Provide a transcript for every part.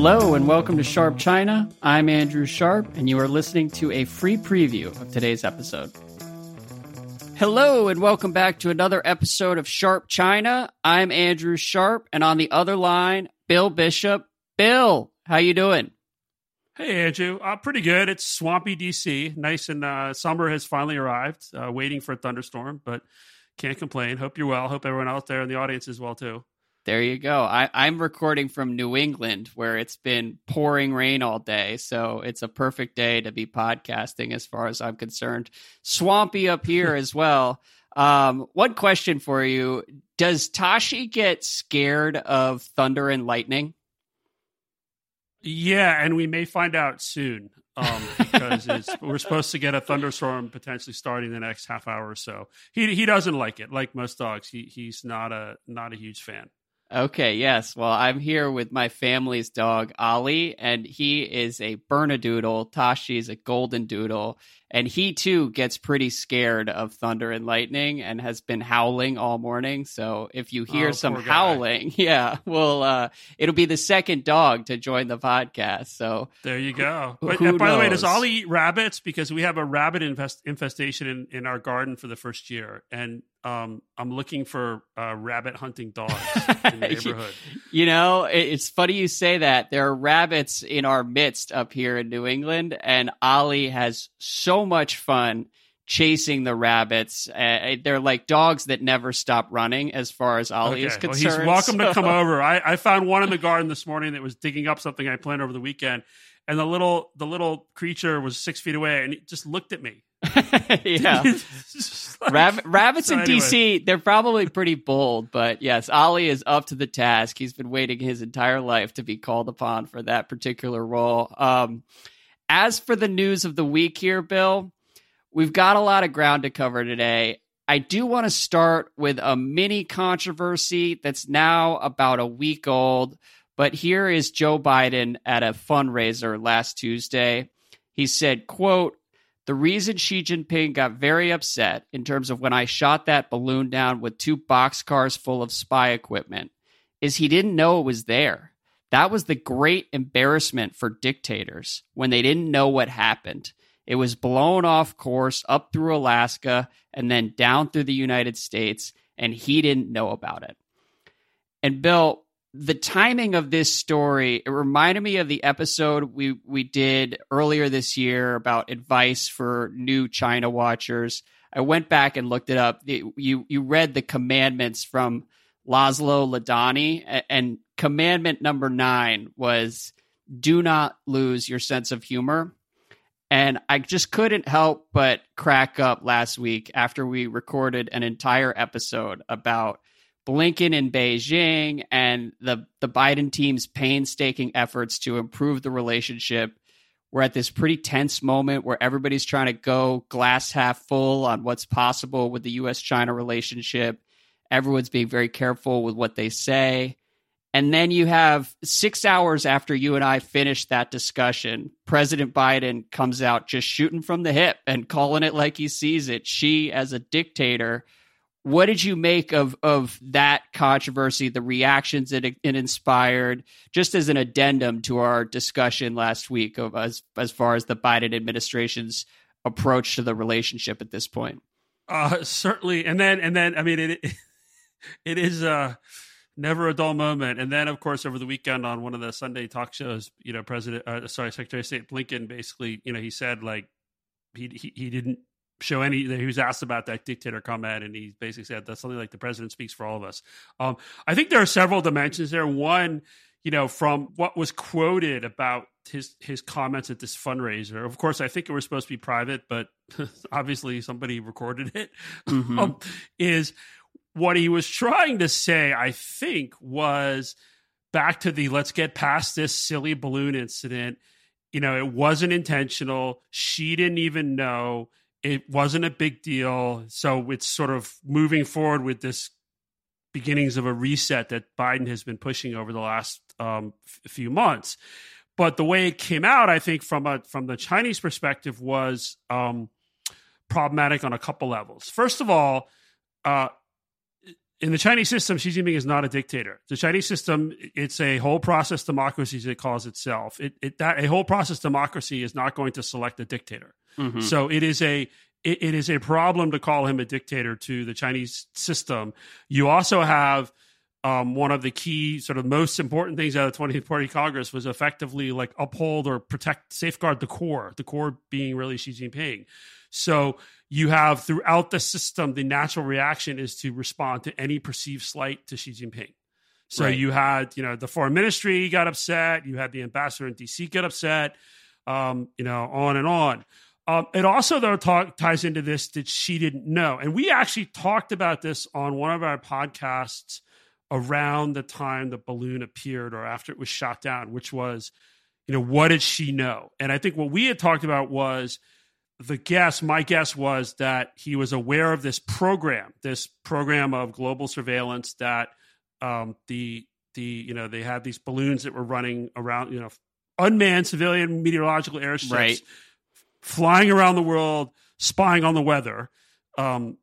Hello and welcome to Sharp China. I'm Andrew Sharp, and you are listening to a free preview of today's episode. Hello and welcome back to another episode of Sharp China. I'm Andrew Sharp, and on the other line, Bill Bishop. Bill, how you doing? Hey Andrew, uh, pretty good. It's swampy DC, nice and uh, summer has finally arrived. Uh, waiting for a thunderstorm, but can't complain. Hope you're well. Hope everyone out there in the audience is well too. There you go. I, I'm recording from New England where it's been pouring rain all day. So it's a perfect day to be podcasting as far as I'm concerned. Swampy up here as well. Um, one question for you Does Tashi get scared of thunder and lightning? Yeah, and we may find out soon um, because we're supposed to get a thunderstorm potentially starting the next half hour or so. He he doesn't like it, like most dogs. He he's not a not a huge fan. Okay, yes. Well, I'm here with my family's dog, Ollie, and he is a Bernedoodle. is a Golden Doodle. And he too gets pretty scared of thunder and lightning and has been howling all morning. So if you hear oh, some howling, yeah, well, uh, it'll be the second dog to join the podcast. So there you go. But uh, by knows? the way, does Ollie eat rabbits? Because we have a rabbit infest- infestation in, in our garden for the first year. And um, I'm looking for uh, rabbit hunting dogs in the neighborhood. you know, it's funny you say that. There are rabbits in our midst up here in New England, and Ollie has so much fun chasing the rabbits. Uh, they're like dogs that never stop running, as far as Ollie okay. is concerned. Well, he's welcome so. to come over. I, I found one in the garden this morning that was digging up something I planted over the weekend, and the little the little creature was six feet away, and it just looked at me yeah. Like, Rab- rabbits so in anyway. DC, they're probably pretty bold, but yes, Ollie is up to the task. He's been waiting his entire life to be called upon for that particular role. Um, as for the news of the week here, Bill, we've got a lot of ground to cover today. I do want to start with a mini controversy that's now about a week old, but here is Joe Biden at a fundraiser last Tuesday. He said, quote, the reason Xi Jinping got very upset in terms of when I shot that balloon down with two boxcars full of spy equipment is he didn't know it was there. That was the great embarrassment for dictators when they didn't know what happened. It was blown off course up through Alaska and then down through the United States, and he didn't know about it. And Bill, the timing of this story it reminded me of the episode we we did earlier this year about advice for new China watchers. I went back and looked it up. You you read the commandments from Laszlo Ladany, and commandment number nine was do not lose your sense of humor. And I just couldn't help but crack up last week after we recorded an entire episode about Blinken in Beijing and the, the Biden team's painstaking efforts to improve the relationship. We're at this pretty tense moment where everybody's trying to go glass half full on what's possible with the US China relationship. Everyone's being very careful with what they say. And then you have six hours after you and I finished that discussion, President Biden comes out just shooting from the hip and calling it like he sees it. Xi, as a dictator, what did you make of of that controversy, the reactions it, it inspired, just as an addendum to our discussion last week of as as far as the Biden administration's approach to the relationship at this point? Uh, certainly, and then and then I mean it it is uh never a dull moment. And then, of course, over the weekend on one of the Sunday talk shows, you know, President, uh, sorry, Secretary of State Blinken basically, you know, he said like he he, he didn't show any he was asked about that dictator comment and he basically said that's something like the president speaks for all of us um, i think there are several dimensions there one you know from what was quoted about his his comments at this fundraiser of course i think it was supposed to be private but obviously somebody recorded it. Mm-hmm. Um, is what he was trying to say i think was back to the let's get past this silly balloon incident you know it wasn't intentional Xi didn't even know it wasn't a big deal. So it's sort of moving forward with this beginnings of a reset that Biden has been pushing over the last um, f- few months. But the way it came out, I think, from a from the Chinese perspective, was um, problematic on a couple levels. First of all, uh, in the Chinese system, Xi Jinping is not a dictator. The Chinese system, it's a whole process democracy, as it calls itself. It, it that a whole process democracy is not going to select a dictator. Mm-hmm. So it is a it, it is a problem to call him a dictator to the Chinese system. You also have um, one of the key sort of most important things out of the 20th Party Congress was effectively like uphold or protect, safeguard the core, the core being really Xi Jinping. So you have throughout the system, the natural reaction is to respond to any perceived slight to Xi Jinping. So right. you had, you know, the foreign ministry got upset. You had the ambassador in DC get upset. Um, you know, on and on. Um, it also though talk, ties into this that Xi didn't know, and we actually talked about this on one of our podcasts around the time the balloon appeared or after it was shot down, which was, you know, what did Xi know? And I think what we had talked about was the guess, my guess was that he was aware of this program, this program of global surveillance that um, the the you know they had these balloons that were running around, you know, unmanned civilian meteorological airships right. flying around the world, spying on the weather. Um,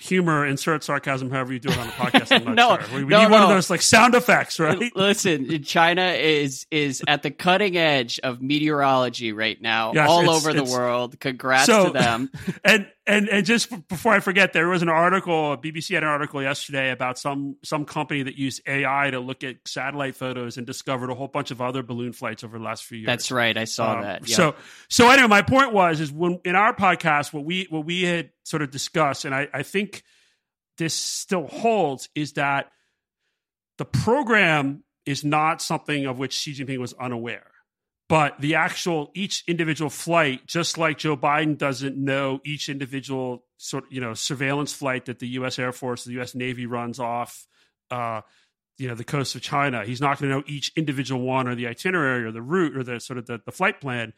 humor, insert sarcasm, however you do it on the podcast. I'm not no, sure. We, we no, need one of those like sound effects, right? Listen, China is is at the cutting edge of meteorology right now, yes, all over the world. Congrats so, to them. And and and just before I forget, there was an article. BBC had an article yesterday about some some company that used AI to look at satellite photos and discovered a whole bunch of other balloon flights over the last few years. That's right. I saw um, that. So so anyway, my point was is when in our podcast, what we what we had sort of discussed, and I, I think this still holds, is that the program is not something of which Xi Jinping was unaware but the actual each individual flight just like joe biden doesn't know each individual sort you know surveillance flight that the us air force the us navy runs off uh, you know the coast of china he's not going to know each individual one or the itinerary or the route or the sort of the, the flight plan.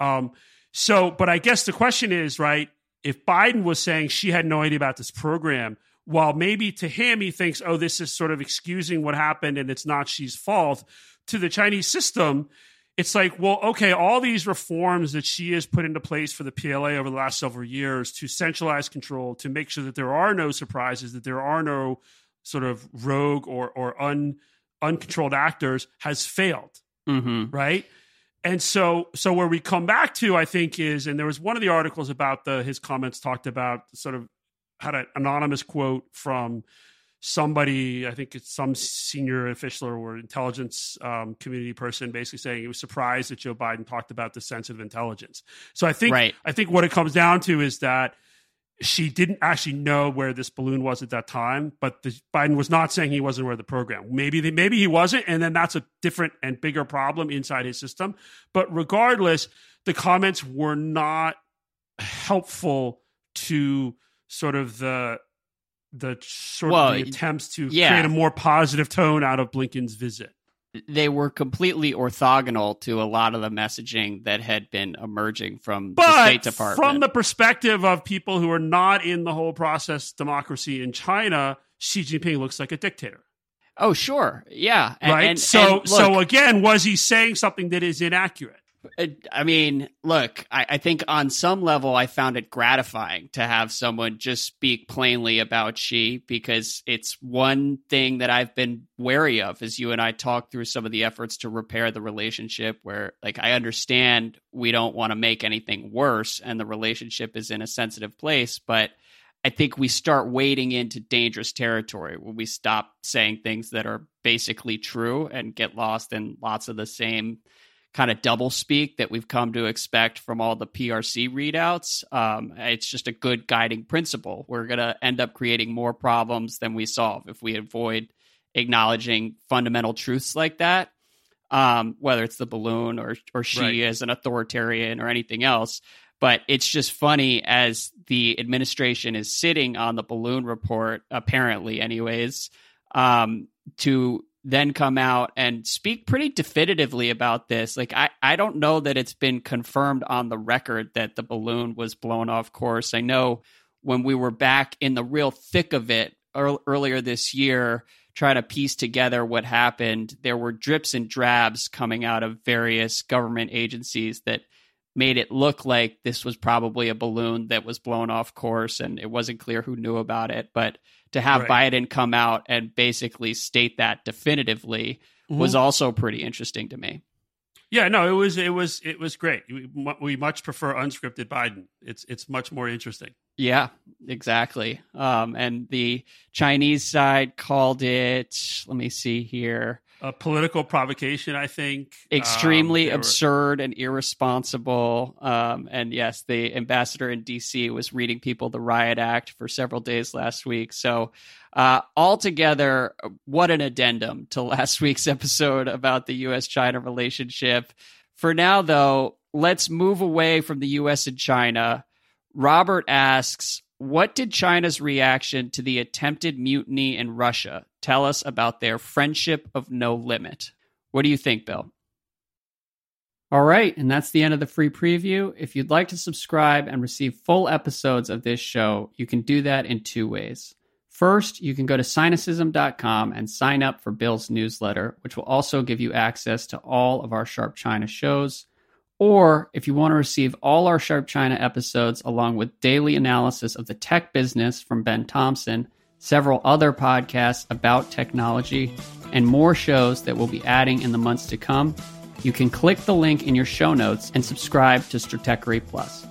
Um, so but i guess the question is right if biden was saying Xi had no idea about this program while maybe to him he thinks oh this is sort of excusing what happened and it's not Xi's fault to the chinese system it's like, well, okay, all these reforms that Xi has put into place for the PLA over the last several years to centralize control, to make sure that there are no surprises, that there are no sort of rogue or or un, uncontrolled actors, has failed, mm-hmm. right? And so, so where we come back to, I think, is, and there was one of the articles about the his comments talked about sort of had an anonymous quote from somebody, I think it's some senior official or intelligence um, community person, basically saying he was surprised that Joe Biden talked about the sensitive intelligence. So I think right. I think what it comes down to is that Xi didn't actually know where this balloon was at that time, but the, Biden was not saying he wasn't aware of the program. Maybe they, maybe he wasn't, and then that's a different and bigger problem inside his system. But regardless, the comments were not helpful to sort of the the sort well, of the attempts to yeah. create a more positive tone out of Blinken's visit. They were completely orthogonal to a lot of the messaging that had been emerging from but the State Department. From the perspective of people who are not in the whole process democracy in China, Xi Jinping looks like a dictator. Oh, sure. Yeah. And, right. And, so, and look, so again, was he saying something that is inaccurate? I mean, look, I, I, think on some level, I found it gratifying to have someone just speak plainly about Xi because it's one thing that I've been wary of as you and I talk through some of the efforts to repair the relationship where, like, I understand we don't want to make anything worse and the relationship is in a sensitive place, but I think we start wading into dangerous territory when we stop saying things that are basically true and get lost in lots of the same kind of double speak that we've come to expect from all the PRC readouts. Um, it's just a good guiding principle. We're going to end up creating more problems than we solve if we avoid acknowledging fundamental truths like that. Um, whether it's the balloon or or Xi right. as an authoritarian or anything else. But it's just funny as the administration is sitting on the balloon report, apparently, anyways, um, to then come out and speak pretty definitively about this. Like, I, I don't know that it's been confirmed on the record that the balloon was blown off course. I know when we were back in the real thick of it earlier this year, trying to piece together what happened, there were drips and drabs coming out of various government agencies that made it look like this was probably a balloon that was blown off course and it wasn't clear who knew about it. But to have right. Biden come out and basically state that definitively mm-hmm. was also pretty interesting to me. Yeah, no, it was it was it was great. We, we much prefer unscripted Biden. It's it's much more interesting. Yeah, exactly. Um, and the Chinese side called it. Let me see here a political provocation, I think. Extremely um, absurd were... and irresponsible. Um, and yes, the ambassador in DC was reading people the Riot Act for several days last week. So, uh, altogether, what an addendum to last week's episode about the U.S. China relationship. For now, though, let's move away from the U.S. and China. Robert asks, what did China's reaction to the attempted mutiny in Russia tell us about their friendship of no limit? What do you think, Bill? All right, and that's the end of the free preview. If you'd like to subscribe and receive full episodes of this show, you can do that in two ways. First, you can go to sinocism.com and sign up for Bill's newsletter, which will also give you access to all of our Sharp China shows. Or if you want to receive all our Sharp China episodes along with daily analysis of the tech business from Ben Thompson, several other podcasts about technology, and more shows that we'll be adding in the months to come, you can click the link in your show notes and subscribe to Stratechery Plus.